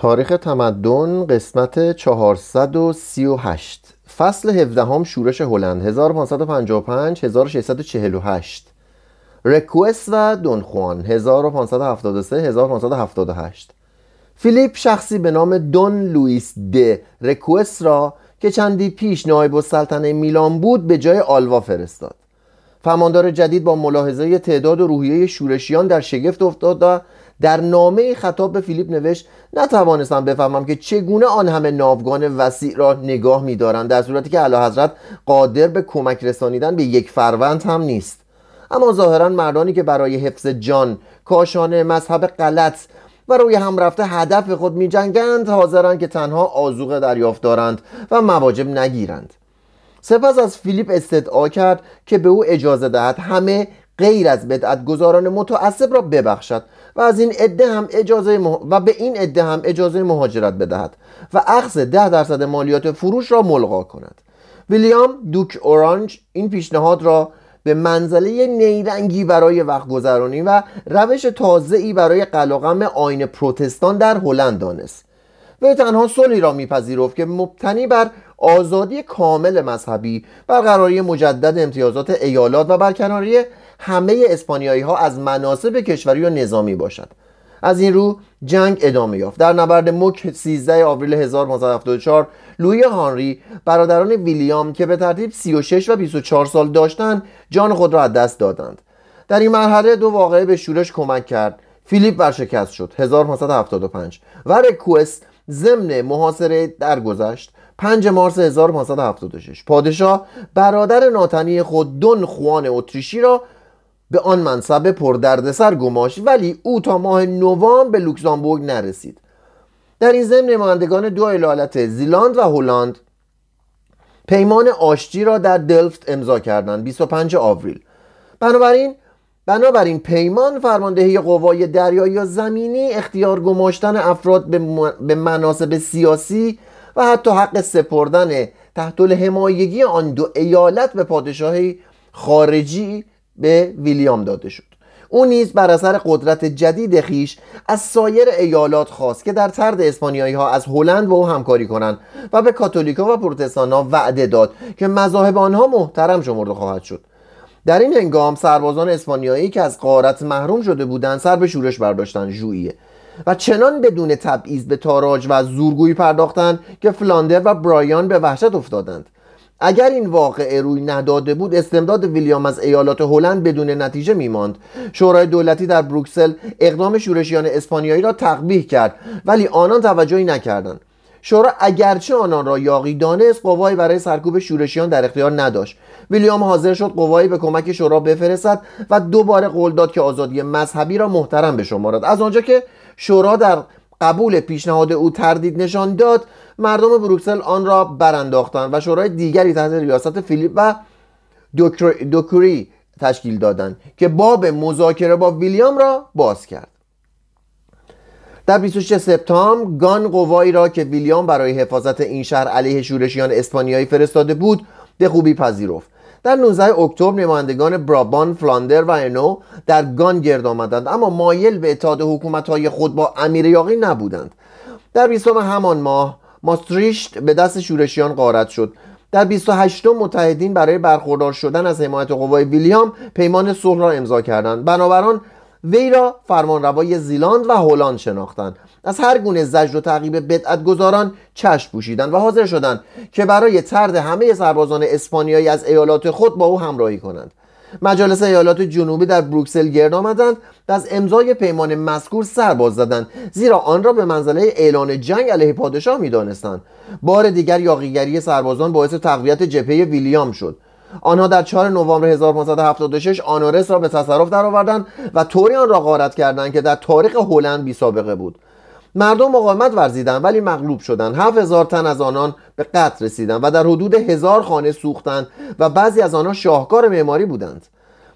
تاریخ تمدن قسمت 438 فصل 17 هم شورش هلند 1555 1648 رکوست و دونخوان 1573 1578 فیلیپ شخصی به نام دون لوئیس د رکوست را که چندی پیش نایب السلطنه میلان بود به جای آلوا فرستاد. فرماندار جدید با ملاحظه تعداد و روحیه شورشیان در شگفت افتاد و در نامه خطاب به فیلیپ نوشت نتوانستم بفهمم که چگونه آن همه ناوگان وسیع را نگاه می‌دارند در صورتی که اعلی حضرت قادر به کمک رسانیدن به یک فروند هم نیست. اما ظاهرا مردانی که برای حفظ جان کاشانه مذهب غلط و روی هم رفته هدف خود می جنگند حاضرند که تنها آزوغه دریافت دارند و مواجب نگیرند. سپس از فیلیپ استدعا کرد که به او اجازه دهد همه غیر از بدعت گذاران متعصب را ببخشد و از این عده هم اجازه و به این عده هم اجازه مهاجرت بدهد و اخذ ده درصد مالیات فروش را ملغا کند. ویلیام دوک اورانج این پیشنهاد را به منزله نیرنگی برای وقت گذرانی و روش تازه‌ای برای قلقم آین پروتستان در هلند دانست. و تنها صلحی را میپذیرفت که مبتنی بر آزادی کامل مذهبی برقراری مجدد امتیازات ایالات و برکناری همه اسپانیایی ها از مناسب کشوری و نظامی باشد از این رو جنگ ادامه یافت. در نبرد مک 13 آوریل 1974 لوی هانری برادران ویلیام که به ترتیب 36 و 24 سال داشتند جان خود را از دست دادند. در این مرحله دو واقعه به شورش کمک کرد. فیلیپ ورشکست شد 1975 و رکوست ضمن محاصره درگذشت 5 مارس 1976 پادشاه برادر ناتنی خود دون خوان اتریشی را به آن منصب پردردسر گماشت ولی او تا ماه نوامبر به لوکزامبورگ نرسید. در این ضمن نمایندگان دو ایالت زیلاند و هلند پیمان آشتی را در دلفت امضا کردند 25 آوریل. بنابراین بنابراین پیمان فرماندهی قوای دریایی یا زمینی اختیار گماشتن افراد به مناسب سیاسی و حتی حق سپردن تحت الحمایگی آن دو ایالت به پادشاهی خارجی به ویلیام داده شد. او نیز بر اثر قدرت جدید خیش از سایر ایالات خواست که در طرد اسپانیایی ها از هلند با او همکاری کنند و به کاتولیکا و پروتستان ها وعده داد که مذاهب آنها محترم شمرده خواهد شد. در این هنگام سربازان اسپانیایی که از قارت محروم شده بودند سر به شورش برداشتند ژوئیه. و چنان بدون تبعیض به تاراج و زورگویی پرداختند که فلاندر و برایان به وحشت افتادند. اگر این واقعه روی نداده بود استمداد ویلیام از ایالات هلند بدون نتیجه میماند. شورای دولتی در بروکسل اقدام شورشیان اسپانیایی را تقبیح کرد ولی آنان توجهی نکردند. شورا اگرچه آنان را یاقی دانست قوایی برای سرکوب شورشیان در اختیار نداشت. ویلیام حاضر شد قوایی به کمک شورا بفرستد و دوباره قول داد که آزادی مذهبی را محترم بشمارد. از آنجا که شورا در قبول پیشنهاد او تردید نشان داد مردم بروکسل آن را برانداختند و شورای دیگری تحت ریاست فیلیپ و دوکری تشکیل دادند که باب مذاکره با ویلیام را باز کرد. در 26 سپتامبر گان قوایی را که ویلیام برای حفاظت این شهر علیه شورشیان اسپانیایی فرستاده بود به خوبی پذیرفت. در 19 اکتبر نمایندگان برابان، فلاندر و انو در گان گرد آمدند. اما مایل به اتحاد حکومت‌های خود با امیر یاقی نبودند. در 20 همان ماه ماستریشت به دست شورشیان غارت شد. در 28 متحدین برای برخوردار شدن از حمایت قوای ویلیام پیمان صلح را امضا کردند. بنابراین وی را فرمانروای زیلاند و هلند شناختند. از هر گونه زجر و تعقیب بدعت گذاران چشم پوشیدند و حاضر شدند که برای ترد همه سربازان اسپانیایی از ایالات خود با او همراهی کنند. مجالس ایالات جنوبی در بروکسل گرد آمدند. و از امضای پیمان مذکور سرباز زدند زیرا آن را به منزله اعلان جنگ علیه پادشاه می‌دانستند. بار دیگر یاقیگری سربازان باعث تقویت جبهه ویلیام شد. آنها در 4 نوامبر 1576 آنورس را به تصرف درآوردند و طوری آن را غارت کردند که در تاریخ هلند بی سابقه بود. مردم مقاومت ورزیدند ولی مغلوب شدند. هفت هزار تن از آنان به قتل رسیدند و در حدود هزار خانه سوختند و بعضی از آنها شاهکار معماری بودند.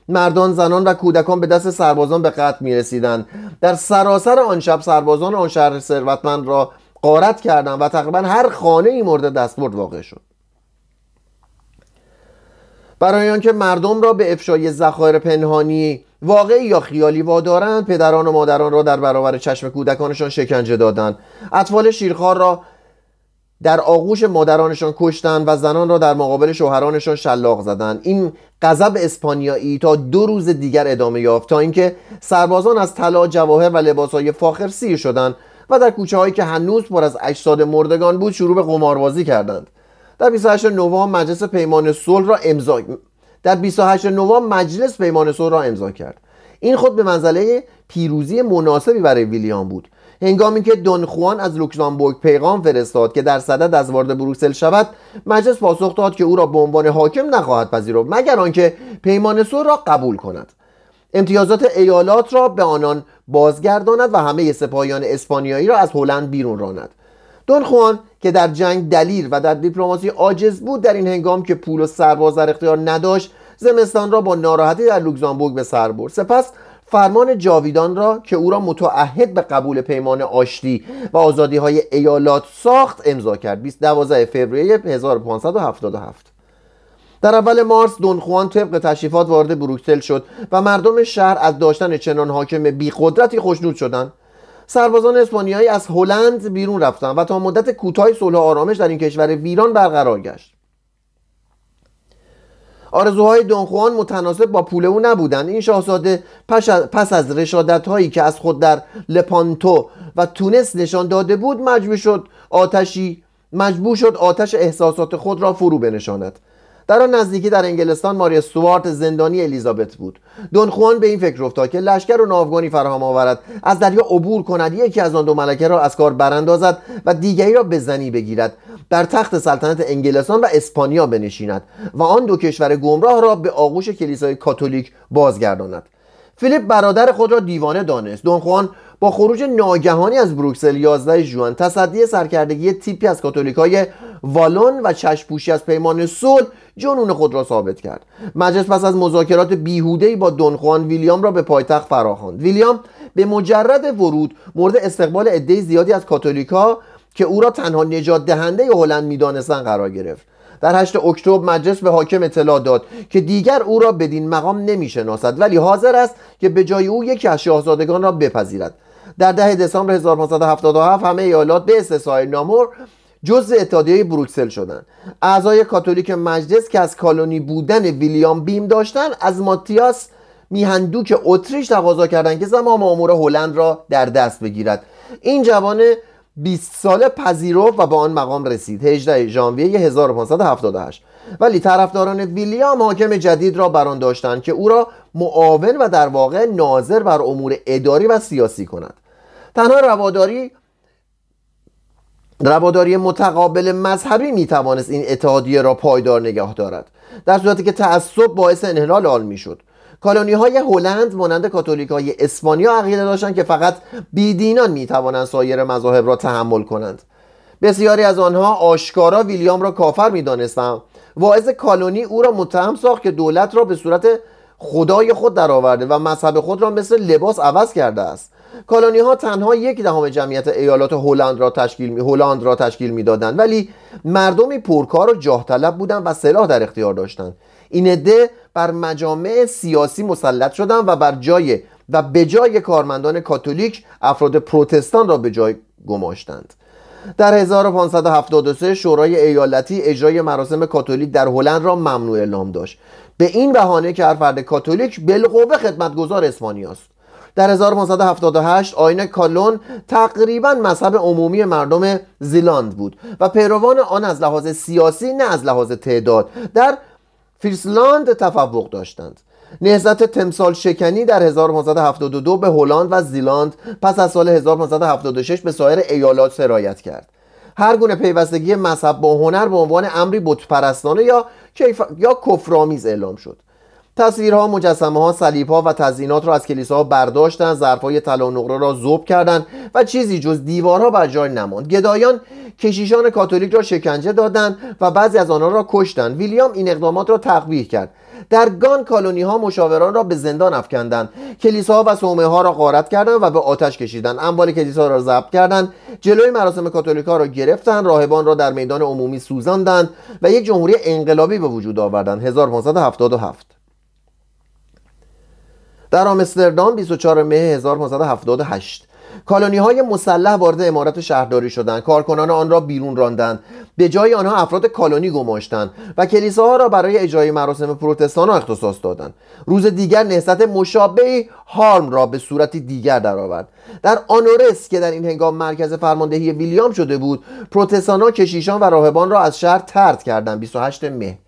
مردان زنان و کودکان به دست سربازان به قتل می رسیدند در سراسر آن شب سربازان آن شهر ثروتمند را غارت کردند و تقریبا هر خانه ای مورد دستبرد واقع شد. برای آنکه مردم را به افشای ذخایر پنهانی واقعی یا خیالی وادارند پدران و مادران را در برابر چشم کودکانشان شکنجه دادند. اطفال شیرخوار را در آغوش مادرانشان کشتند و زنان را در مقابل شوهرانشان شلاق زدند. این غضب اسپانیایی تا دو روز دیگر ادامه یافت تا اینکه سربازان از طلا جواهر و لباسهای فاخر سیر شدند و در کوچه هایی که هنوز پر از اجساد مردگان بود شروع به قماربازی کردند. در 28 نوامبر مجلس پیمان صلح را امضا در 28 نوامبر مجلس پیمان صلح را امضا کرد. این خود به منزله پیروزی مناسبی برای ویلیام بود. هنگامی که دون خوان از لوکزامبورگ پیغام فرستاد که در صدد است وارد بروکسل شود مجلس پاسخ داد که او را به عنوان حاکم نخواهد پذیرفت مگر آنکه پیمان صلح را قبول کند. امتیازات ایالات را به آنان بازگرداند و همه سپاهیان اسپانیایی را از هلند بیرون راند. دون خوان که در جنگ دلیر و در دیپلماسی عاجز بود در این هنگام که پول و سرباز در اختیار نداشت زمستان را با ناراحتی در لوکزامبورگ به سر برد. سپس فرمان جاویدان را که او را متعهد به قبول پیمان آشتی و آزادی های ایالات ساخت امضا کرد. 12 فوریه 1577 در اول مارس دونخوان طبق تشریفات وارد بروکسل شد و مردم شهر از داشتن چنان حاکم بی قدرتی خوشنود شدند سربازان اسپانیایی از هلند بیرون رفتند و تا مدت کوتاهی صلح آرامش در این کشور ویران برقرار گشت. آرزوهای دونخوان متناسب با پول او نبودند. این شاهزاده پس از رشادت هایی که از خود در لپانتو و تونس نشان داده بود مجبور شد آتشی مجبور شد آتش احساسات خود را فرو بنشاند. در آن نزدیکی در انگلستان ماریا سوارت زندانی الیزابت بود. دون خوان به این فکر افتاد که لشکر و ناوگانی فراهم آورد. از دریا عبور کند. یکی از آن دو ملکه را از کار براندازد و دیگری را به زنی بگیرد. در تخت سلطنت انگلستان و اسپانیا بنشیند و آن دو کشور گمراه را به آغوش کلیسای کاتولیک بازگرداند. فیلیپ برادر خود را دیوانه دانست. دون خوان با خروج ناگهانی از بروکسل 11 ژوئن تصدی سرکردگی تیپی از کاتولیکای والون و چشپوشی از پیمان صلح جنون خود را ثابت کرد. مجلس پس از مذاکرات بیهوده‌ای با دونخوان ویلیام را به پایتخت فراخواند. ویلیام به مجرد ورود مورد استقبال عده زیادی از کاتولیکا که او را تنها نجات دهنده هلند می‌دانستند قرار گرفت. در 8 اکتبر مجلس به حاکم اطلاع داد که دیگر او را بدین مقام نمی‌شناسد ولی حاضر است که به جای او یکی از شاهزادگان را بپذیرد. در ده دسامبر 1577 همه ایالات به استثنای نامور جزء اتحادیه بروکسل شدند اعضای کاتولیک مجلس که از کالونی بودن ویلیام بیم داشتند از ماتیاس میهندوک اتریش تقاضا کردند که زمام امور هلند را در دست بگیرد. این جوان 20 ساله پذیرفت و به آن مقام رسید. 18 ژانویه 1578 ولی طرفداران ویلیام حاکم جدید را بران داشتند که او را معاون و در واقع ناظر بر امور اداری و سیاسی کند. تنها رواداری رواداری متقابل مذهبی می توانست این اتحادیه را پایدار نگه دارد. در صورتی که تعصب باعث انحلال آن می‌شد. کالونی های هلند مانند کاتولیک های اسپانیا عقیده داشتند که فقط بیدینان می توانند سایر مذاهب را تحمل کنند. بسیاری از آنها آشکارا ویلیام را کافر می دانستند واعظ کالونی او را متهم ساخت که دولت را به صورت خدای خود درآورده و مذهب خود را مثل لباس عوض کرده است. کالونی ها تنها یک دهم جمعیت ایالات هلند را تشکیل می هلند را تشکیل می‌دادند. ولی مردمی پرکار و جاه طلب بودند و سلاح در اختیار داشتند این عده بر مجامع سیاسی مسلط شدند و بر جای و به جای کارمندان کاتولیک افراد پروتستان را به جای گماشتند. در 1573 شورای ایالتی اجرای مراسم کاتولیک در هلند را ممنوع اعلام داشت. به این بهانه که هر فرد کاتولیک بالقوه خدمتگزار اسپانیا است در 1578 آین کالون تقریبا مذهب عمومی مردم زیلاند بود و پیروان آن از لحاظ سیاسی نه از لحاظ تعداد در فریسلاند تفوق داشتند. نهزت تمثال شکنی در 1572 به هلند و زیلاند پس از سال 1576 به سایر ایالات سرایت کرد. هر گونه پیوستگی مذهب با هنر به عنوان امری بتپرستانه یا کیف... یا کفرآمیز اعلام شد. تصویرها مجسمه ها صلیب ها و تزیینات را از کلیساها برداشتند ظرفهای طلا و نقره را ذوب کردند و چیزی جز دیوارها بر جای نماند. گدایان کشیشان کاتولیک را شکنجه دادند و بعضی از آنها را کشتند. ویلیام این اقدامات را تقبیح کرد. در گان کالونی ها مشاوران را به زندان افکندند. کلیساها و صومعه ها را غارت کردند و به آتش کشیدند. اموال کلیسا را ضبط کردند. جلوی مراسم کاتولیکا را گرفتند. راهبان را در میدان عمومی سوزاندند و یک جمهوری انقلابی به وجود آوردند. 1577 در آمستردام 24 مه 1578 کالونی های مسلح وارد امارت شهرداری شدند. کارکنان آن را بیرون راندند. به جای آنها افراد کالونی گماشتند و کلیساها را برای اجرای مراسم پروتستان اختصاص دادند. روز دیگر نهضت مشابهی هارم را به صورتی دیگر درآورد. در آنورس که در این هنگام مرکز فرماندهی ویلیام شده بود ها کشیشان و راهبان را از شهر ترد کردند. 28 مه.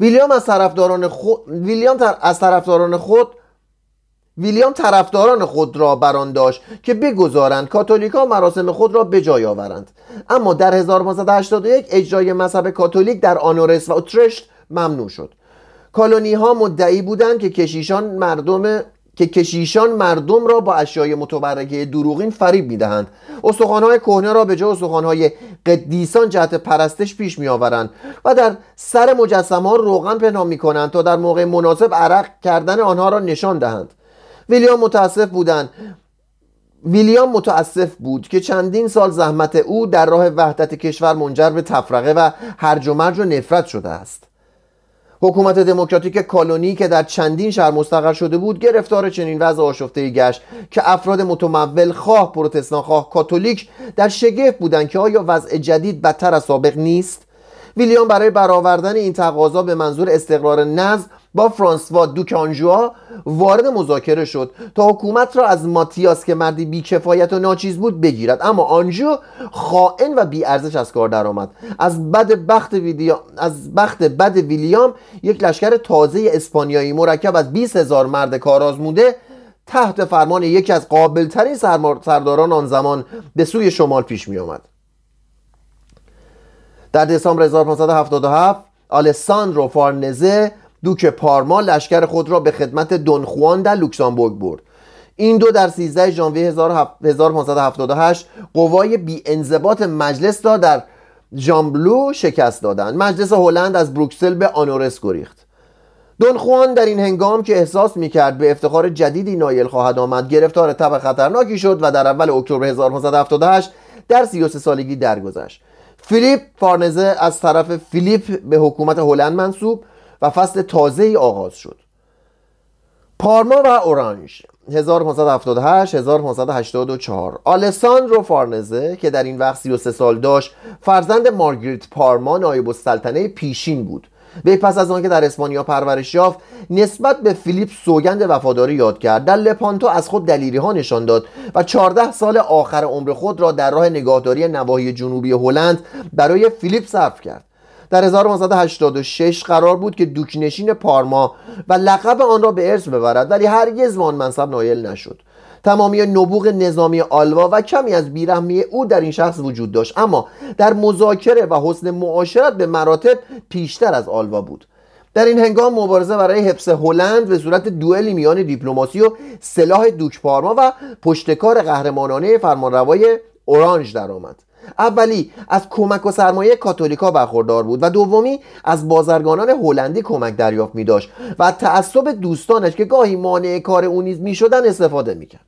ویلیام از طرفداران خود ویلیام از طرفداران خود ویلیام طرفداران خود را بران داشت که بگذارند کاتولیکا مراسم خود را به جای آورند. اما در 1581 اجرای مذهب کاتولیک در آنورس و اوترشت ممنوع شد. کالونی ها مدعی بودند که کشیشان مردم که کشیشان مردم را با اشیای متبرکه دروغین فریب می‌دهند. استخوانهای کهنه را به جای استخوانهای قدیسان جهت پرستش پیش میآورند و در سر مجسمه ها روغن پنهان می‌کنند تا در موقع مناسب عرق کردن آنها را نشان دهند. ویلیام متاسف بودند ویلیام متاسف بود که چندین سال زحمت او در راه وحدت کشور منجر به تفرقه و هرج و مرج و نفرت شده است. حکومت دموکراتیک کالونی که در چندین شهر مستقر شده بود گرفتار چنین وضع آشفته گشت که افراد متمول خواه پروتستان خواه کاتولیک در شگفت بودند که آیا وضع جدید بدتر از سابق نیست؟ ویلیام برای برآوردن این تقاضا به منظور استقرار نظم با فرانسوا دوک آنژوا وارد مذاکره شد تا حکومت را از ماتیاس که مردی بیکفایت و ناچیز بود بگیرد اما آنژو خائن و بیارزش از کار درآمد از بد بخت از بخت بد ویلیام یک لشکر تازه اسپانیایی مرکب از 20 هزار مرد کارآزموده تحت فرمان یکی از قابلترین سرداران آن زمان به سوی شمال پیش می آمد. در دسامبر 1577 آلساندرو فارنزه دوک پارما لشکر خود را به خدمت دونخوان در لوکسامبورگ برد. این دو در 13 ژانویه 1578 قوای بی انضباط مجلس را در ژامبلو شکست دادند. مجلس هلند از بروکسل به آنورس گریخت. دون در این هنگام که احساس می‌کرد به افتخار جدیدی نایل خواهد آمد گرفتار تب خطرناکی شد و در اول اکتبر 1578 در 33 سالگی درگذشت. فیلیپ فارنزه از طرف فیلیپ به حکومت هلند منصوب و فصل تازه ای آغاز شد. پارما و اورانج 1578 1584 آلساندرو فارنزه که در این وقت 33 سال داشت فرزند مارگریت پارما نایب السلطنه پیشین بود. وی پس از آنکه در اسپانیا پرورش یافت نسبت به فیلیپ سوگند وفاداری یاد کرد. در لپانتو از خود دلیری ها نشان داد و 14 سال آخر عمر خود را در راه نگاهداری نواحی جنوبی هلند برای فیلیپ صرف کرد. در 1986 قرار بود که دوکنشین پارما و لقب آن را به ارث ببرد ولی هرگز آن منصب نایل نشد. تمامی نبوغ نظامی آلوا و کمی از بیرحمی او در این شخص وجود داشت اما در مذاکره و حسن معاشرت به مراتب پیشتر از آلوا بود. در این هنگام مبارزه برای حفظ هلند به صورت دوئلی میان دیپلماسی و سلاح دوک پارما و پشتکار قهرمانانه فرمانروای اورانج درآمد. اولی از کمک و سرمایه کاتولیکا برخوردار بود و دومی از بازرگانان هلندی کمک دریافت می داشت و تعصب دوستانش که گاهی مانع کار او نیز می شدن استفاده می کرد.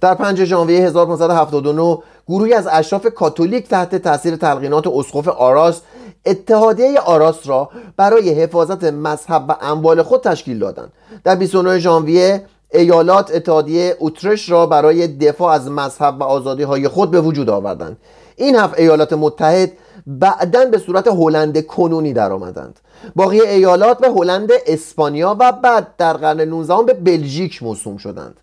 در 5 ژانویه 1579 گروهی از اشراف کاتولیک تحت تاثیر تلقینات اسقف آراس اتحادیه آراس را برای حفاظت مذهب و اموال خود تشکیل دادند در 29 ژانویه ایالات اتحادیه اوترش را برای دفاع از مذهب و آزادی های خود به وجود آوردند. این هفت ایالات متحد بعدا به صورت هلند کنونی درآمدند باقی ایالات به هلند اسپانیا و بعد در قرن 19 به بلژیک موسوم شدند.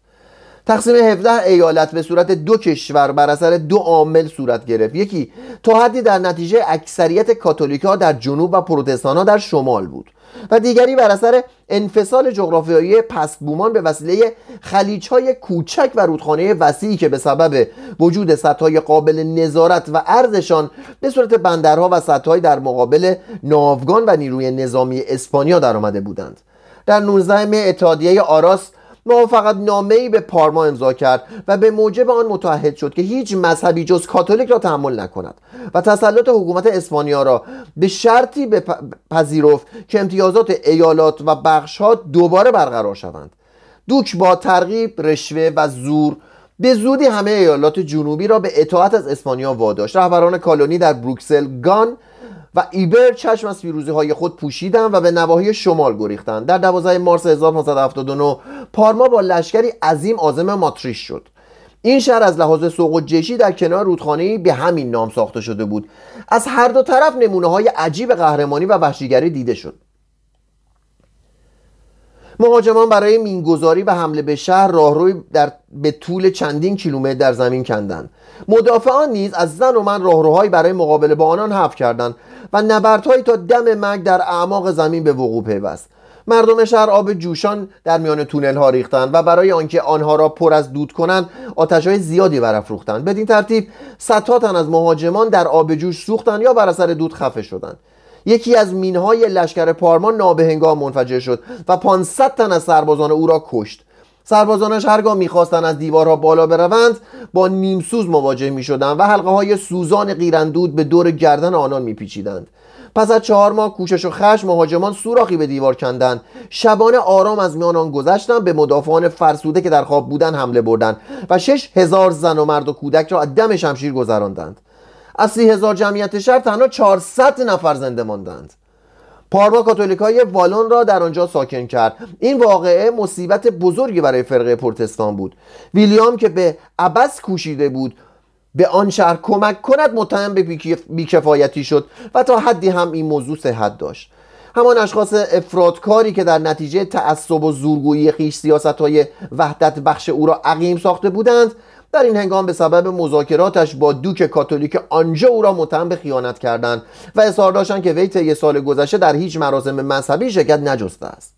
تقسیم 17 ایالت به صورت دو کشور بر اثر دو عامل صورت گرفت. یکی تا حدی در نتیجه اکثریت کاتولیکا در جنوب و پروتستانها در شمال بود. و دیگری بر اثر انفصال جغرافیایی پست بومان به وسیله خلیج های کوچک و رودخانه وسیعی که به سبب وجود سطح قابل نظارت و ارزشان به صورت بندرها و سطح در مقابل ناوگان و نیروی نظامی اسپانیا درآمده بودند. در 19 مه اتحادیه آراس موافقت نامه ای به پارما امضا کرد و به موجب آن متحد شد که هیچ مذهبی جز کاتولیک را تحمل نکند و تسلط حکومت اسپانیا را به شرطی پذیرفت که امتیازات ایالات و بخشها دوباره برقرار شوند. دوک با ترغیب رشوه و زور به زودی همه ایالات جنوبی را به اطاعت از اسپانیا واداشت. رهبران کالونی در بروکسل گان و ایبر چشم از فیروزی های خود پوشیدند و به نواحی شمال گریختند در 12 مارس 1579 پارما با لشکری عظیم عازم ماتریش شد. این شهر از لحاظ سوق و جشی در کنار رودخانه به همین نام ساخته شده بود. از هر دو طرف نمونه های عجیب قهرمانی و وحشیگری دیده شد. مهاجمان برای مینگذاری و حمله به شهر راهروی در به طول چندین کیلومتر در زمین کندند مدافعان نیز از زن و من راهروهایی برای مقابله با آنان حفر کردند و نبردهایی تا دم مرگ در اعماق زمین به وقوع پیوست. مردم شهر آب جوشان در میان تونل ها ریختند و برای آنکه آنها را پر از دود کنند آتش های زیادی برافروختند. بدین ترتیب صدها تن از مهاجمان در آب جوش سوختند یا بر اثر دود خفه شدند. یکی از مینهای لشکر پارما نابهنگام منفجر شد و 500 تن از سربازان او را کشت. سربازانش هرگاه می‌خواستند از دیوارها بالا بروند با نیمسوز مواجه می‌شدند و حلقه های سوزان قیرندود به دور گردن آنان میپیچیدند. پس از چهار ماه کوشش و خشم مهاجمان سوراخی به دیوار کندند. شبانه آرام از میان آن گذشتند به مدافعان فرسوده که در خواب بودند حمله بردند و شش هزار زن و مرد و کودک را از دم شمشیر گذراندند. از سی هزار جمعیت شهر تنها 400 نفر زنده ماندند. پارما کاتولیکای والون را در آنجا ساکن کرد. این واقعه مصیبت بزرگی برای فرقه پرتستان بود. ویلیام که به عبس کوشیده بود به آن شهر کمک کند متهم به بیکفایتی شد و تا حدی هم این موضوع صحت داشت. همان اشخاص افرادکاری که در نتیجه تعصب و زورگویی خیش سیاست های وحدت بخش او را عقیم ساخته بودند در این هنگام به سبب مذاکراتش با دوک کاتولیک آنجا او را متهم به خیانت کردند و اظهار داشتند که وی طی سال گذشته در هیچ مراسم مذهبی شرکت نجسته است.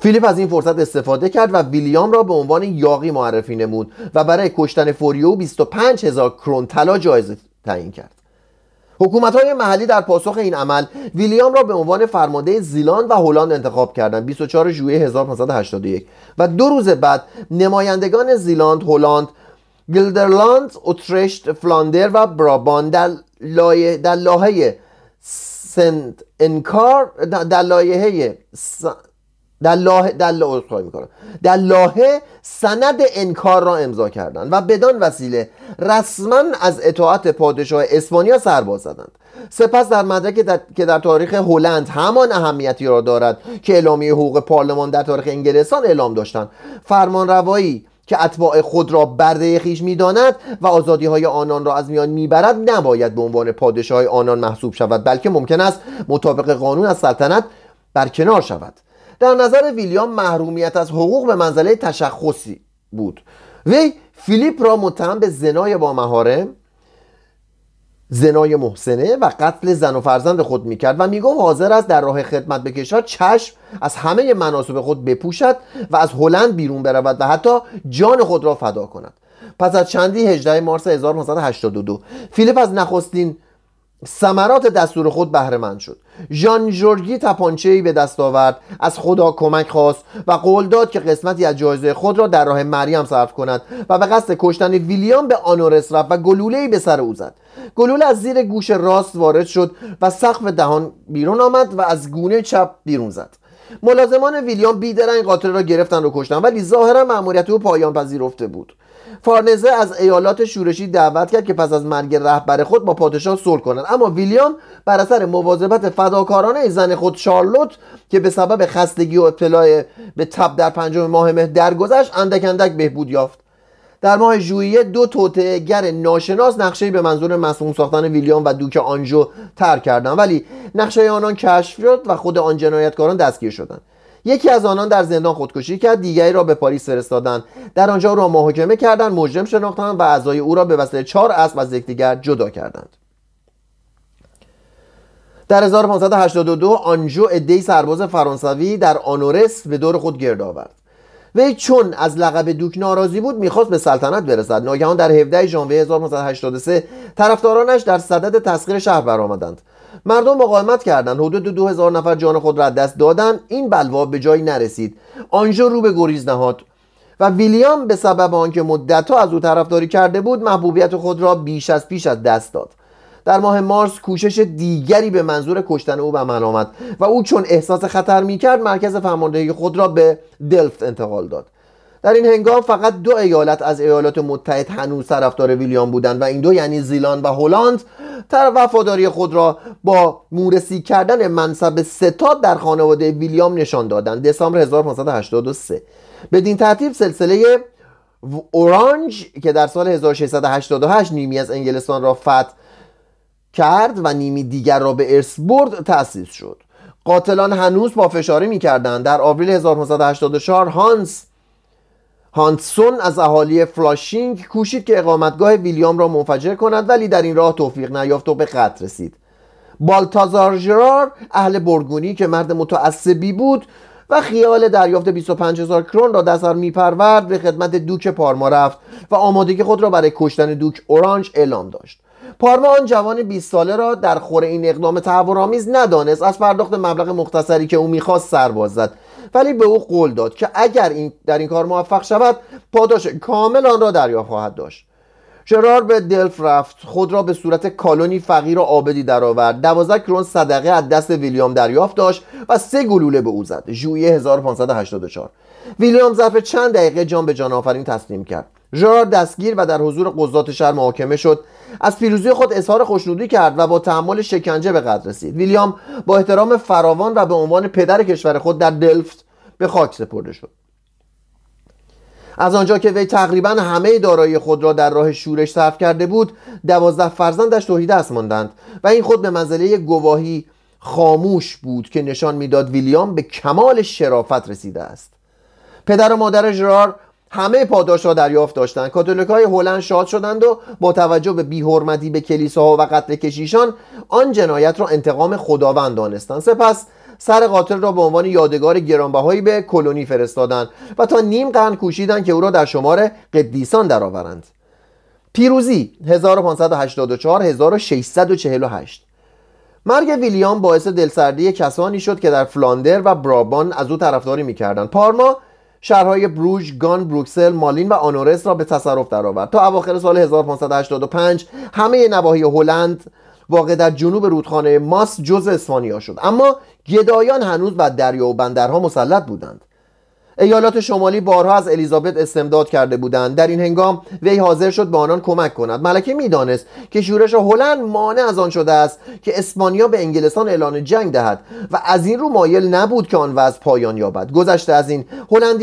فیلیپ از این فرصت استفاده کرد و ویلیام را به عنوان یاقی معرفی نمود و برای کشتن فوریو 25 هزار کرون طلا جایزه تعیین کرد. حکومت های محلی در پاسخ این عمل ویلیام را به عنوان فرمانده زیلاند و هلند انتخاب کردند. 24 ژوئیه 1581 و دو روز بعد نمایندگان زیلاند، هلند، گلدرلاند، اوترشت، فلاندر و برابان در لایه در لاهه سنت انکار در لایحه در لاه در می‌کنم. در لاهه سند انکار را امضا کردند و بدان وسیله رسما از اطاعت پادشاه اسپانیا سرباز زدند. سپس در مدرک که در تاریخ هلند همان اهمیتی را دارد که اعلامیه حقوق پارلمان در تاریخ انگلستان اعلام داشتند. فرمان روایی که اتباع خود را برده خیش می‌داند و آزادی های آنان را از میان می‌برد نباید به عنوان پادشاه آنان محسوب شود بلکه ممکن است مطابق قانون از سلطنت برکنار شود. در نظر ویلیام محرومیت از حقوق به منزله تشخصی بود. وی فیلیپ را متهم به زنای با مهارم زنای محسنه و قتل زن و فرزند خود می‌کرد و می‌گفت حاضر است در راه خدمت به کشور چشم از همه مناسب خود بپوشد و از هلند بیرون برود و حتی جان خود را فدا کند. پس از چندی 18 مارس 1982 فیلیپ از نخستین ثمرات دستور خود بهره مند شد. ژان ژورگی ای به دست آورد. از خدا کمک خواست و قول داد که قسمتی از جایزه خود را در راه مریم صرف کند و به قصد کشتن ویلیام به آنورس رفت و ای به سر او زد. گلوله از زیر گوش راست وارد شد و سقف دهان بیرون آمد و از گونه چپ بیرون زد. ملازمان ویلیام بیدرنگ قاتل را گرفتن و کشتن ولی ظاهرا مأموریت او پایان پذیرفته بود. فارنزه از ایالات شورشی دعوت کرد که پس از مرگ رهبر خود با پادشاه صلح کنند. اما ویلیام بر اثر مواظبت فداکارانه زن خود شارلوت که به سبب خستگی و ابتلاع به تب در پنجم ماه مه درگذشت اندک اندک بهبود یافت. در ماه ژوئیه دو توطئه‌گر ناشناس نقشه به منظور مسموم ساختن ویلیام و دوک آنژو ترک کردند. ولی نقشه آنان کشف شد و خود آن جنایتکاران دستگیر شدند. یکی از آنان در زندان خودکشی کرد دیگری را به پاریس فرستادند. در آنجا او را محاکمه کردند مجرم شناختند و اعضای او را به وسیله چهار اسب از یکدیگر جدا کردند. در 1582 آنژو ادهی سرباز فرانسوی در آنورس به دور خود گرد آورد. وی چون از لقب دوک ناراضی بود می‌خواست به سلطنت برسد. ناگهان در 17 ژانویه 1983 طرفدارانش در صدد تسخیر شهر برآمدند. مردم مقاومت کردند. حدود دو هزار نفر جان خود را دست دادند. این بلوا به جایی نرسید. آنجا رو به گریز نهاد. و ویلیام به سبب آنکه مدتها از او طرفداری کرده بود محبوبیت خود را بیش از پیش از دست داد. در ماه مارس کوشش دیگری به منظور کشتن او به من آمد و او چون احساس خطر می‌کرد مرکز فرماندهی خود را به دلفت انتقال داد. در این هنگام فقط دو ایالت از ایالات متحد هنوز طرفدار ویلیام بودند و این دو یعنی زیلان و هلند تر وفاداری خود را با مورسی کردن منصب ستاد در خانواده ویلیام نشان دادند. دسامبر 1583 بدین ترتیب سلسله اورانج که در سال 1688 نیمی از انگلستان را فتح کرد و نیمی دیگر را به ارث برد تأسیس شد. قاتلان هنوز پافشاری می‌کردند. در آوریل 1984 هانس هانسون از اهالی فلاشینگ کوشید که اقامتگاه ویلیام را منفجر کند ولی در این راه توفیق نیافت و به قتل رسید. بالتازار ژرار اهل برگونی که مرد متعصبی بود و خیال دریافت 25 هزار کرون را در سر میپرورد به خدمت دوک پارما رفت و آمادگی خود را برای کشتن دوک اورانج اعلام داشت. پارما آن جوان 20 ساله را در خور این اقدام تهورآمیز ندانست. از پرداخت مبلغ مختصری که او می‌خواست سرباز زد. ولی به او قول داد که اگر این در این کار موفق شود پاداش کامل آن را دریافت خواهد داشت. شرار به دلف رفت خود را به صورت کالونی فقیر و آبدی درآورد. دوازده کرون صدقه از دست ویلیام دریافت داشت و سه گلوله به او زد. ژوئیه 1584 ویلیام ظرف چند دقیقه جان به جان آفرین تسلیم کرد. ژرار دستگیر و در حضور قضات شهر محاکمه شد. از پیروزی خود اظهار خوشنودی کرد و با تحمل شکنجه به قدر رسید. ویلیام با احترام فراوان و به عنوان پدر کشور خود در دلفت به خاک سپرده شد. از آنجا که وی تقریبا همه دارایی خود را در راه شورش صرف کرده بود دوازده فرزندش توحید دست ماندند و این خود به منزله گواهی خاموش بود که نشان می‌داد ویلیام به کمال شرافت رسیده است. پدر و مادر ژرار همه پاداش را دریافت داشتند. کاتولیک های هلند شاد شدند و با توجه به بیحرمتی به کلیساها و قتل کشیشان آن جنایت را انتقام خداوند دانستند. سپس سر قاتل را به عنوان یادگار گرانبهایی به کلونی فرستادند و تا نیم قرن کوشیدند که او را در شمار قدیسان درآورند. پیروزی 1584 1648 مرگ ویلیام باعث دلسردی کسانی شد که در فلاندر و برابان از او طرفداری می‌کردند. پارما شهرهای بروژ، گان، بروکسل، مالین و آنورس را به تصرف درآورد. تا اواخر سال 1585 همه نواحی هلند واقع در جنوب رودخانه ماس جز اسپانیا شد. اما گدایان هنوز بر دریا و بندرها مسلط بودند. ایالات شمالی بارها از الیزابت استمداد کرده بودند. در این هنگام وی حاضر شد به آنان کمک کند. ملکه می‌دانست که شورش هلند مانع از آن شده است که اسپانیا به انگلستان اعلان جنگ دهد و از این رو مایل نبود که آن وضع پایان یابد. گذشته از این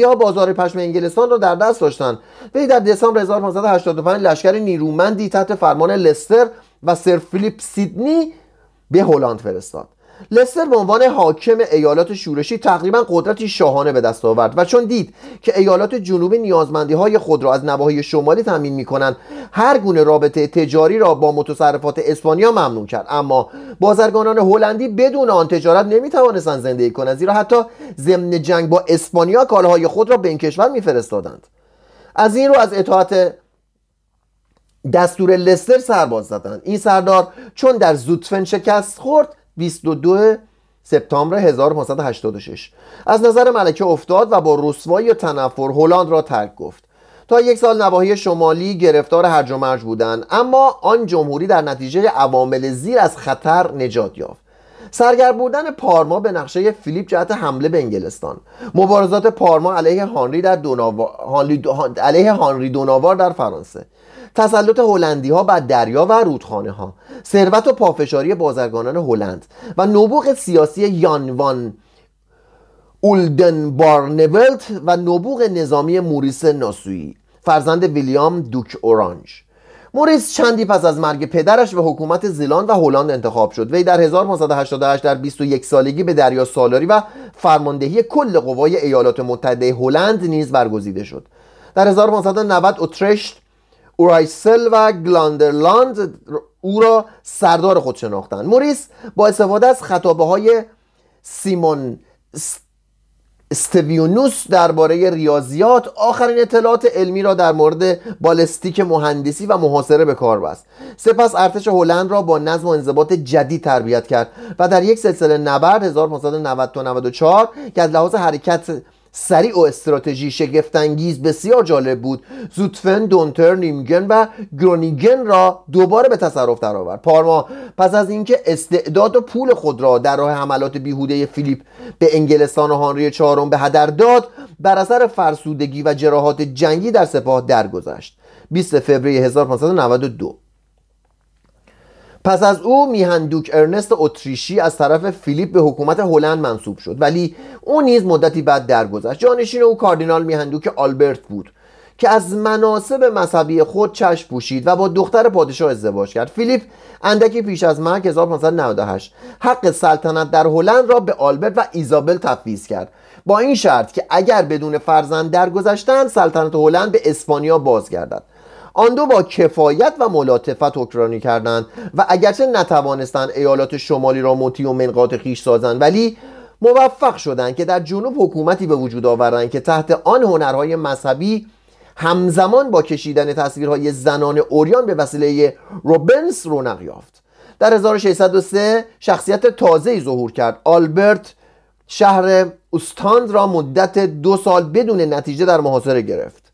ها بازار پشم انگلستان را در دست داشتند. وی در دسامبر 1585 لشکر نیرومندی تحت فرمان لستر و سر فیلیپ سیدنی به هلند فرستاد. لستر به عنوان حاکم ایالات شورشی تقریبا قدرتی شاهانه به دست آورد و چون دید که ایالات جنوبی نیازمندی های خود را از نواحی شمالی تامین می کنند هر گونه رابطه تجاری را با متصرفات اسپانیا ممنوع کرد. اما بازرگانان هلندی بدون آن تجارت نمی توانستند زندگی کنند زیرا حتی ضمن جنگ با اسپانیا کالاهای خود را به این کشور میفرستادند. از این رو از اطاعت دستور لستر سرباز زدند. این سردار چون در زوتفن شکست خورد 22 سپتامبر 1586 از نظر ملکه افتاد و با رسوایی و تنفر هلند را ترک گفت. تا یک سال نواحی شمالی گرفتار هرج و مرج بودند اما آن جمهوری در نتیجه عوامل زیر از خطر نجات یافت. سرگر بودن پارما به نقشه فیلیپ جهت حمله به انگلستان. مبارزات پارما علیه هانری در علیه هانری دوناوار در فرانسه. تسلط هلندی ها بر دریا و رودخانه ها ثروت و پافشاری بازرگانان هلند و نبوغ سیاسی یان وان اولدنبارنولت و نبوغ نظامی موریس ناسویی فرزند ویلیام دوک اورانج. موریس چندی پس از مرگ پدرش به حکومت زیلاند و هلند انتخاب شد. وی در 1588 در 21 سالگی به دریا سالاری و فرماندهی کل قوای ایالات متحده هلند نیز برگزیده شد. در 1590 اترشت اورایسل و گلاندرلاند او را سردار خود شناختند. موریس با استفاده از خطابه های سیمون استویونوس درباره ریاضیات آخرین اطلاعات علمی را در مورد بالستیک مهندسی و محاصره به کار بست. سپس ارتش هلند را با نظم و انضباط جدید تربیت کرد و در یک سلسله نبرد 1590 تا 94 که از لحاظ حرکت سریع و استراتژی شگفتانگیز بسیار جالب بود. زوتفن دونتر نیمگن و گرونیگن را دوباره به تصرف درآورد. پارما پس از اینکه استعداد و پول خود را در راه حملات بیهوده فیلیپ به انگلستان و هانری چهارم به هدر داد بر اثر فرسودگی و جراحات جنگی در سپاه درگذشت. 20 فوریه 1592 پس از او مهین‌دوک ارنست اتریشی از طرف فیلیپ به حکومت هلند منصوب شد. ولی او نیز مدتی بعد درگذشت. جانشین او کاردینال مهین‌دوک آلبرت بود که از مناصب مذهبی خود چشم پوشید و با دختر پادشاه ازدواج کرد. فیلیپ اندکی پیش از مرگ 1598 حق سلطنت در هلند را به آلبرت و ایزابل تفویض کرد. با این شرط که اگر بدون فرزند درگذشتند سلطنت هلند به اسپانیا بازگردد. آن دو با کفایت و ملاطفت حکمرانی کردند و اگرچه نتوانستند ایالات شمالی را مطیع و منقاط خیش سازند ولی موفق شدند که در جنوب حکومتی به وجود آورند که تحت آن هنرهای مذهبی همزمان با کشیدن تصویرهای زنان اوریان به وسیله روبنس رونق یافت. در 1603 شخصیت تازه‌ای ظهور کرد. آلبرت شهر اوستاند را مدت دو سال بدون نتیجه در محاصره گرفت.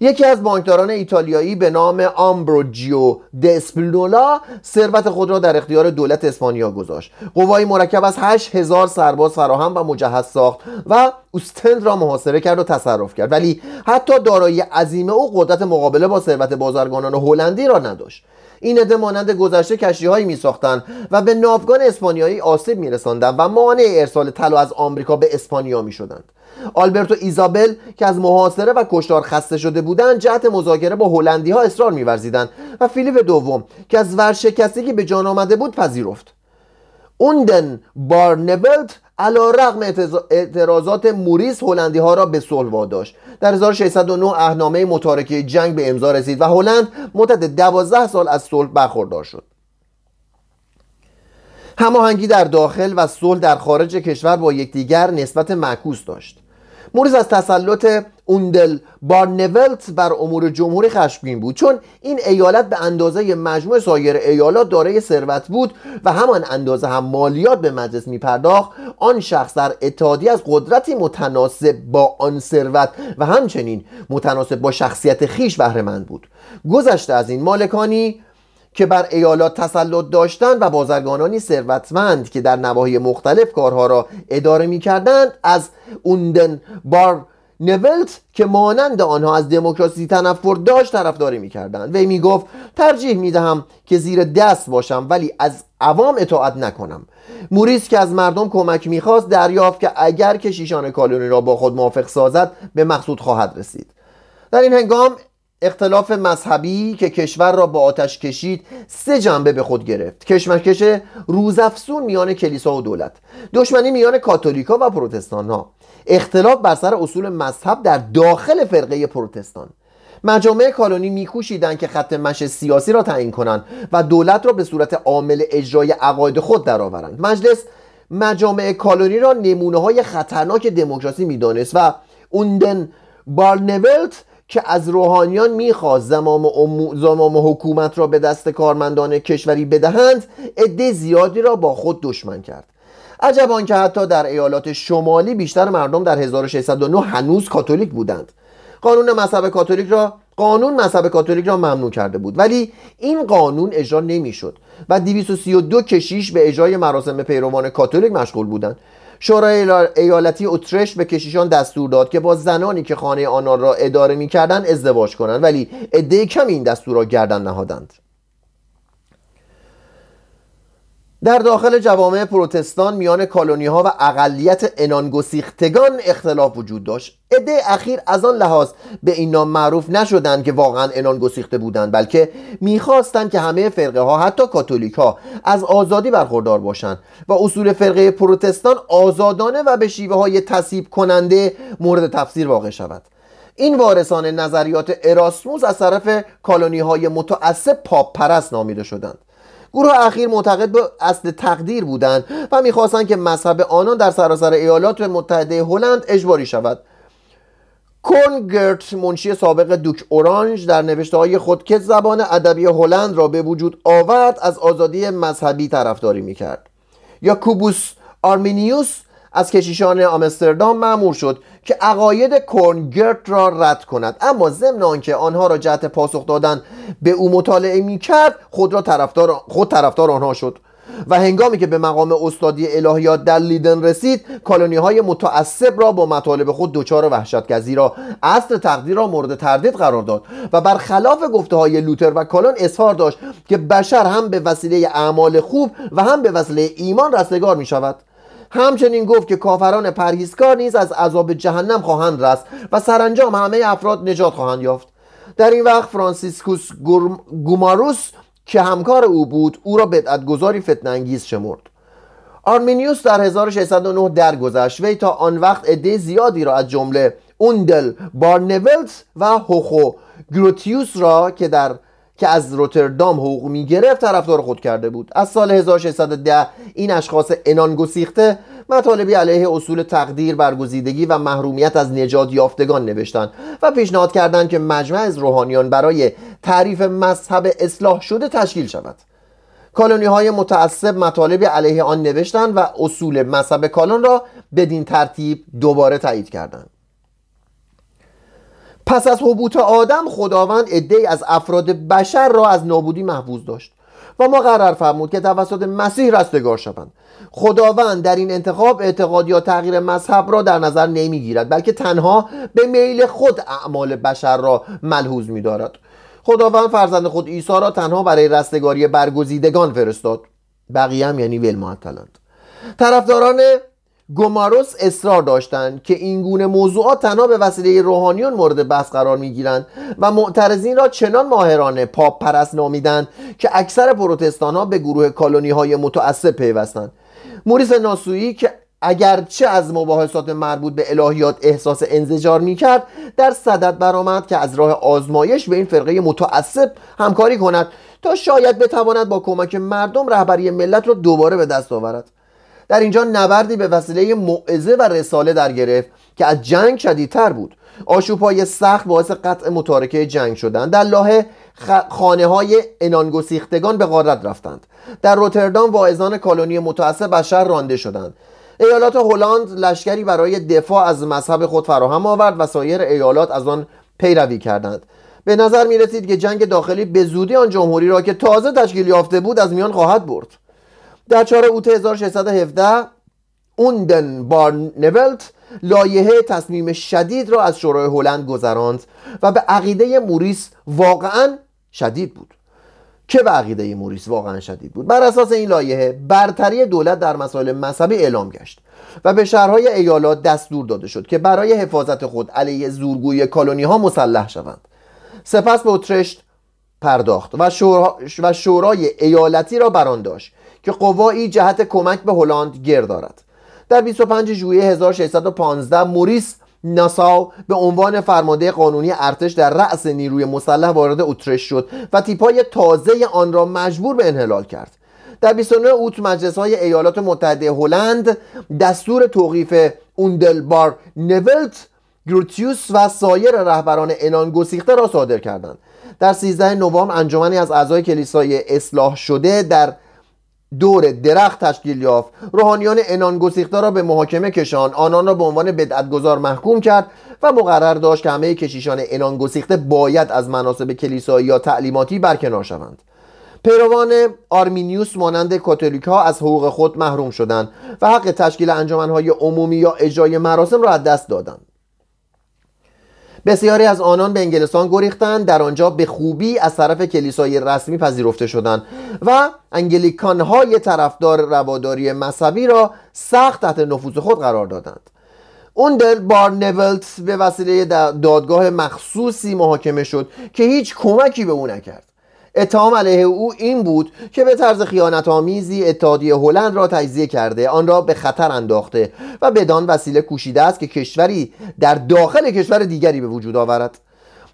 یکی از بانکداران ایتالیایی به نام آمبروجیو دسپلولا ثروت خود را در اختیار دولت اسپانیا گذاشت. قوای مرکب از 8000 سرباز فراهم و مجهز ساخت و اوستند را محاصره کرد و تصرف کرد. ولی حتی دارایی عظیم او قدرت مقابله با ثروت بازرگانان هلندی را نداشت. این عده مانند گذشته کشتیهایی می ساختند و به ناوگان اسپانیایی آسیب می و مانع ارسال طلا از آمریکا به اسپانیا می شدند آلبرت و ایزابل که از محاصره و کشتار خسته شده بودند جهت مذاکره با هلندی ها اصرار میورزیدند و فیلیپ دوم که از ورشکستگی به جان آمده بود پذیرفت. اوندن بارنولت علا رغم اعتراضات موریس هلندی ها را به صلح واداشت. در 1609 اهنامه متارکه جنگ به امضا رسید و هلند مدت 12 سال از صلح برخوردار شد. هماهنگی در داخل و صلح در خارج کشور با یکدیگر نسبت معکوس داشت. موریس از تسلط اوندل بارنولت بر امور جمهوری خشمگین بود چون این ایالت به اندازه مجموع سایر ایالات دارای ثروت بود و همان اندازه هم مالیات به مجلس می پرداخت آن شخص در اتحادی از قدرتی متناسب با آن ثروت و همچنین متناسب با شخصیت خیش بهره بود. گذشته از این مالکانی که بر ایالات تسلط داشتند و بازرگانانی ثروتمند که در نواحی مختلف کارها را اداره می کردند از اوندن بار نولت که مانند آنها از دموکراسی تنفر داشت طرفداری می‌کردند. وی می‌گفت ترجیح می‌دهم که زیر دست باشم ولی از عوام اطاعت نکنم. موریس که از مردم کمک می‌خواست دریافت که اگر کشیشان کالونی را با خود موافق سازد به مقصود خواهد رسید. در این هنگام اختلاف مذهبی که کشور را با آتش کشید سه جنبه به خود گرفت. کشمکش روزافزون میان کلیسا و دولت دشمنی میان کاتولیکا و پروتستان ها اختلاف بر سر اصول مذهب در داخل فرقه پروتستان. مجامع کالونی میکوشیدند که خط مش سیاسی را تعیین کنند و دولت را به صورت عامل اجرای عقاید خود درآورند. مجلس مجامع کالونی را نمونه های خطرناک دموکراسی می‌دانست و اوندن بارنولت که از روحانیان می‌خواست زمام, زمام حکومت را به دست کارمندان کشوری بدهند عده زیادی را با خود دشمن کرد. عجب آنکه حتی در ایالات شمالی بیشتر مردم در 1609 هنوز کاتولیک بودند. قانون مذهب کاتولیک را قانون مذهب کاتولیک را ممنوع کرده بود. ولی این قانون اجرا نمی‌شد و 232 کشیش به اجرای مراسم پیروان کاتولیک مشغول بودند. شورای ایالتی اترش به کشیشان دستور داد که با زنانی که خانه آنان را اداره می‌کردند ازدواج کنند ولی عده کمی این دستور را گردن نهادند. در داخل جوامع پروتستان میان کالونی ها و اقلیت انانگسیختگان اختلاف وجود داشت. عده اخیر از آن لحاظ به این نام معروف نشدند که واقعا انانگسیخته بودند بلکه می‌خواستند که همه فرقه ها حتی کاتولیک ها از آزادی برخوردار باشند و اصول فرقه پروتستان آزادانه و به شیوه های تصیب کننده مورد تفسیر واقع شود. این وارثان نظریات اراسموس از طرف کالونی های متعصب پاپ پرست نامیده شدند. گروه اخیر معتقد به اصل تقدیر بودند و می‌خواستند که مذهب آنان در سراسر ایالات متحده هلند اجباری شود. کورنگرت منشی سابق دوک اورانج در نوشته های خود که زبان ادبی هلند را به وجود آورد از آزادی مذهبی طرفداری می‌کرد. یا کوبوس آرمینیوس از کشیشان آمستردام معمور شد که عقاید کورنگرت را رد کند. اما ضمن آنکه آنها را جهت پاسخ دادن به او مطالعه می کرد خود را طرفدار خود طرفدار آنها شد و هنگامی که به مقام استادی الهیات در لیدن رسید کالونی های متعصب را با مطالب خود دچار وحشت کرد زیرا اصل تقدیر را مورد تردید قرار داد و برخلاف گفته های لوتر و کالون اظهار داشت که بشر هم به وسیله اعمال خوب و هم به وسیله ایمان رستگار می شود همچنین گفت که کافران پرهیزکار نیز از عذاب جهنم خواهند رست و سرانجام همه افراد نجات خواهند یافت. در این وقت فرانسیسکوس گوماروس که همکار او بود او را بدعتگذاری فتنانگیز شمرد. آرمینیوس در 1609 درگذشت. وی تا آن وقت عده زیادی را از جمله اوندل بارنولت و هوخو گروتیوس را که در که از روتردام حقوق می گرفت طرفدار خود کرده بود. از سال 1610 این اشخاص انان گسیخته مطالبی علیه اصول تقدیر برگزیدگی و محرومیت از نجات یافتگان نوشتند و پیشنهاد کردند که مجمع از روحانیان برای تعریف مذهب اصلاح شده تشکیل شود. کالونی های متعصب مطالبی علیه آن نوشتند و اصول مذهب کالون را بدین ترتیب دوباره تایید کردند. پس از حبوط آدم خداوند عدهای از افراد بشر را از نابودی محفوظ داشت و مقرر فرمود که توسط مسیح رستگار شوند. خداوند در این انتخاب اعتقاد یا تغییر مذهب را در نظر نمی‌گیرد بلکه تنها به میل خود اعمال بشر را ملحوظ میدارد. خداوند فرزند خود عیسی را تنها برای رستگاری برگزیدگان فرستاد. بقیه هم یعنی ول معطلند. طرفداران گوماروس اصرار داشتند که این گونه موضوعات تنها به وسیله روحانیون مورد بحث قرار می‌گیرند و معترضین را چنان ماهرانه پاپ پرست نامیدند که اکثر پروتستان ها به گروه کالونی های متعصب پیوستند. موریس ناسویی که اگرچه از مباحثات مربوط به الهیات احساس انزجار می‌کرد در صدد برآمد که از راه آزمایش به این فرقه متعصب همکاری کند تا شاید بتواند با کمک مردم رهبری ملت را دوباره به دست آورد. در اینجا نبردی به وسیله موعظه و رساله در گرفت که از جنگ شدیدتر بود. آشوبهای سخت باعث قطع متارکه جنگ شدند. در لاهه خانه های انانگسیختگان به غارت رفتند. در روتردام واعظان کالونی متعصب بشر رانده شدند. ایالات هلند لشکری برای دفاع از مذهب خود فراهم آورد و سایر ایالات از آن پیروی کردند. به نظر می رسید که جنگ داخلی به زودی آن جمهوری را که تازه تشکیل یافته بود از میان خواهد برد. در 4 اوت 1617 اوندن بارنولت لایحه تصمیم شدید را از شورای هلند گذراند و به عقیده موریس واقعا شدید بود. که به عقیده موریس واقعا شدید بود؟ بر اساس این لایحه برتری دولت در مسائل مذهبی اعلام گشت و به شهرهای ایالات دستور داده شد که برای حفاظت خود علیه زورگوی کالونی ها مسلح شوند. سپس به اترشت پرداخت و, و شورای ایالتی را بران داشت که قوایی جهت کمک به هلند گیر دارد. در 25 ژوئیه 1615 موریس ناساو به عنوان فرمانده قانونی ارتش در رأس نیروی مسلح وارد اترش شد و تیپای تازه آن را مجبور به انحلال کرد. در 29 اوت مجلس های ایالات متحده هلند دستور توقیف اوندلبار نولت گروتیوس و سایر رهبران انان گسیخته را صادر کردند. در 13 نوامبر انجمنی از اعضای کلیسای اصلاح شده در دور درخت تشکیل یافت. روحانیان انان را به محاکمه کشان. آنان را به عنوان بدعتگذار محکوم کرد و مقرر داشت که همه کشیشان انان گسیخته باید از مناسب کلیسایی یا تعلیماتی برکنار شوند. پیروان آرمینیوس مانند کاتولیک ها از حقوق خود محروم شدند و حق تشکیل انجمنهای عمومی یا اجرای مراسم را از دست دادند. بسیاری از آنان به انگلستان گریختند در آنجا به خوبی از طرف کلیسای رسمی پذیرفته شدند و انگلیکان های طرفدار رواداری مذهبی را سخت تحت نفوذ خود قرار دادند. اون دل بار نولت به وسیله دادگاه مخصوصی محاکمه شد که هیچ کمکی به او نکرد. اتهام علیه او این بود که به طرز خیانت آمیزی اتحادیه هلند را تجزیه کرده آن را به خطر انداخته و بدان وسیله کوشیده است که کشوری در داخل کشور دیگری به وجود آورد.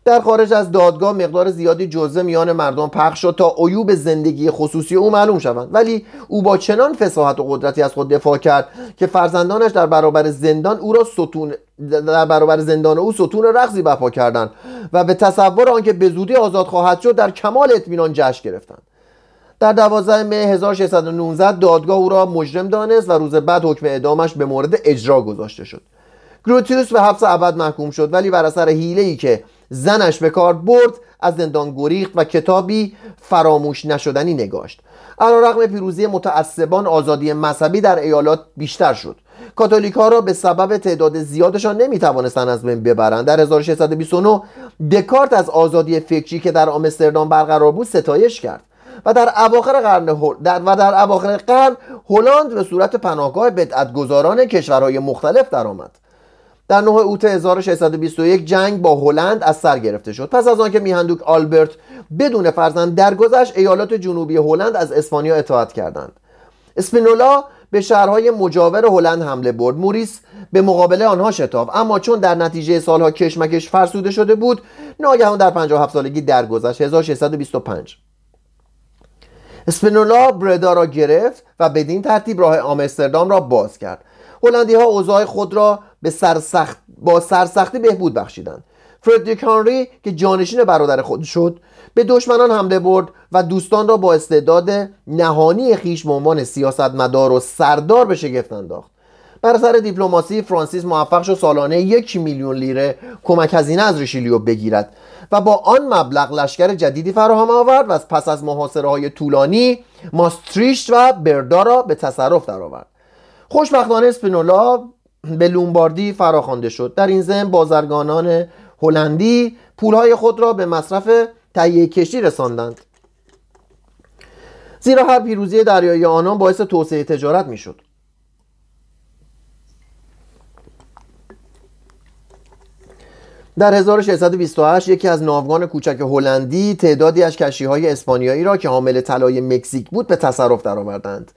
در خارج از دادگاه مقدار زیادی جزه میان مردم پخش شد تا عیوب زندگی خصوصی او معلوم شوند. ولی او با چنان فساحت و قدرتی از خود دفاع کرد که فرزندانش در برابر زندان او را ستون در برابر زندان او ستون رقصی برپا کردند و به تصور آنکه به زودی آزاد خواهد شد در کمال اطمینان جشن گرفتند. در 12 مه 1619 دادگاه او را مجرم دانست و روز بعد حکم اعدامش به مورد اجرا گذاشته شد. گروتیوس به حبس ابد محکوم شد ولی بر اثر ای که زنش به کار برد از زندان گریخت و کتابی فراموش نشدنی نگاشت. رقم پیروزی متعصبان آزادی مذهبی در ایالات بیشتر شد. کاتولیک ها را به سبب تعداد زیادشان نمی توانستند از بین ببرند. در 1629 دکارت از آزادی فکری که در آمستردام برقرار بود ستایش کرد. و در اواخر قرن در و در اواخر قرن هلند به صورت پناهگاه بدعتگذاران کشورهای مختلف درآمد. در 9 اوت 1621 جنگ با هلند از سر گرفته شد. پس از آنکه میهندوک آلبرت بدون فرزند درگذشت ایالات جنوبی هلند از اسپانیا اطاعت کردند. اسپینولا به شهرهای مجاور هلند حمله برد. موریس به مقابله آنها شتاف اما چون در نتیجه سالها کشمکش فرسوده شده بود ناگهان در 57 سالگی درگذشت. 1625 اسپینولا بردا را گرفت و بدین ترتیب راه آمستردام را باز کرد. هلندی ها اوضاع خود را به سرسخت با سرسختی بهبود بخشیدند فردریک هانری که جانشین برادر خود شد به دشمنان حمله برد و دوستان را با استعداد نهانی خیش به عنوان سیاستمدار و سردار به شگفت انداخت. بر اثر دیپلماسی فرانسیس موفق شد سالانه یک میلیون لیره کمک هزینه از ریشیلیو بگیرد و با آن مبلغ لشکر جدیدی فراهم آورد و پس از محاصره های طولانی ماستریشت و بردا را به تصرف درآورد. خوشبختانه اسپینولا به لومباردی فراخوانده شد. در این زمین بازرگانان هلندی پولهای خود را به مصرف تهیه کشتی رساندند. زیرا هر پیروزی دریایی آنان باعث توسعه تجارت می‌شد. در 1628 یکی از ناوگان کوچک هلندی تعدادی از کشتیهای اسپانیایی را که حامل طلای مکزیک بود به تصرف درآوردند.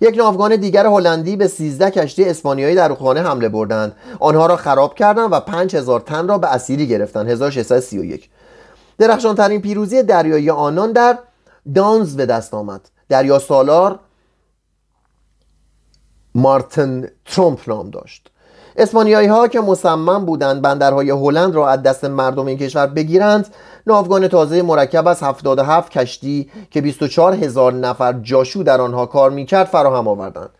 یک ناوگان دیگر هلندی به 13 کشتی اسپانیایی در رودخانه حمله بردند. آنها را خراب کردند و 5000 تن را به اسیری گرفتند. 1631 درخشانترین پیروزی دریایی آنان در دانز به دست آمد. دریا سالار مارتن ترومپ نام داشت. اسپانیایی ها که مصمم بودند بندرهای هلند را از دست مردم این کشور بگیرند ناوگان تازه مرکب از 77 کشتی که 24 هزار نفر جاشو در آنها کار می‌کرد فراهم آوردند.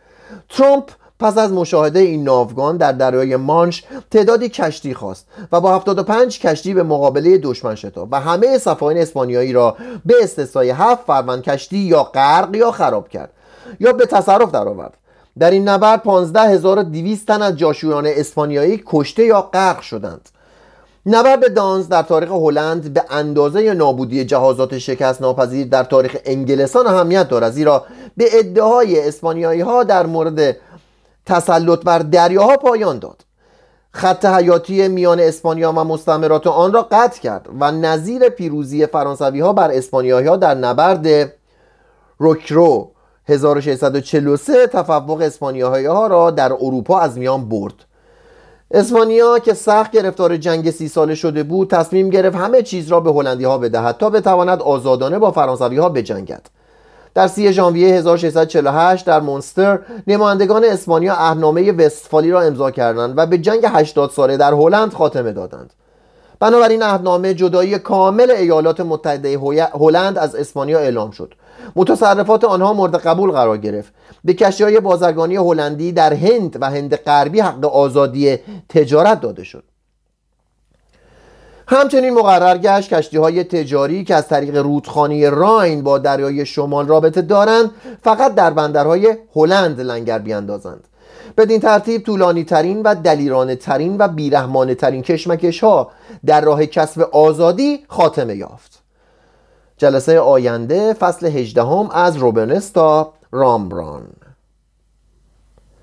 ترامپ پس از مشاهده این ناوگان در دریای مانش تعدادی کشتی خواست و با 75 کشتی به مقابله دشمن شتاب و همه صفاین اسپانیایی را به استثنای هفت فروند کشتی یا غرق یا خراب کرد یا به تصرف درآورد. در این نبرد 15200 تن از جاشویان اسپانیایی کشته یا غرق شدند. نبرد دانز در تاریخ هلند به اندازه نابودی جهازات شکست ناپذیر در تاریخ انگلستان اهمیت دارد زیرا به ادعای اسپانیایی ها در مورد تسلط بر دریاها پایان داد. خط حیاتی میان اسپانیا و مستعمرات آن را قطع کرد و نظیر پیروزی فرانسوی ها بر اسپانیایی ها در نبرد روکرو 1643 تفوق اسپانیایی ها را در اروپا از میان برد. اسپانیا که سخت گرفتار جنگ سی ساله شده بود تصمیم گرفت همه چیز را به هلندی ها بدهد تا بتواند آزادانه با فرانسوی ها بجنگد. در سی ژانویه 1648 در مونستر نمایندگان اسپانیا اهنامه وستفالی را امضا کردند و به جنگ 80 ساله در هلند خاتمه دادند. بنابراین عهدنامه جدایی کامل ایالات متحده هلند از اسپانیا اعلام شد. متصرفات آنها مورد قبول قرار گرفت. به کشتی های بازرگانی هلندی در هند و هند غربی حق آزادی تجارت داده شد. همچنین مقرر گشت کشتی های تجاری که از طریق رودخانه راین با دریای شمال رابطه دارند فقط در بندرهای هلند لنگر بیاندازند. بدین ترتیب طولانی ترین و دلیرانه ترین و بیرحمانه ترین کشمکش ها در راه کسب آزادی خاتمه یافت. جلسه آینده فصل 18 از روبنستا رامبران.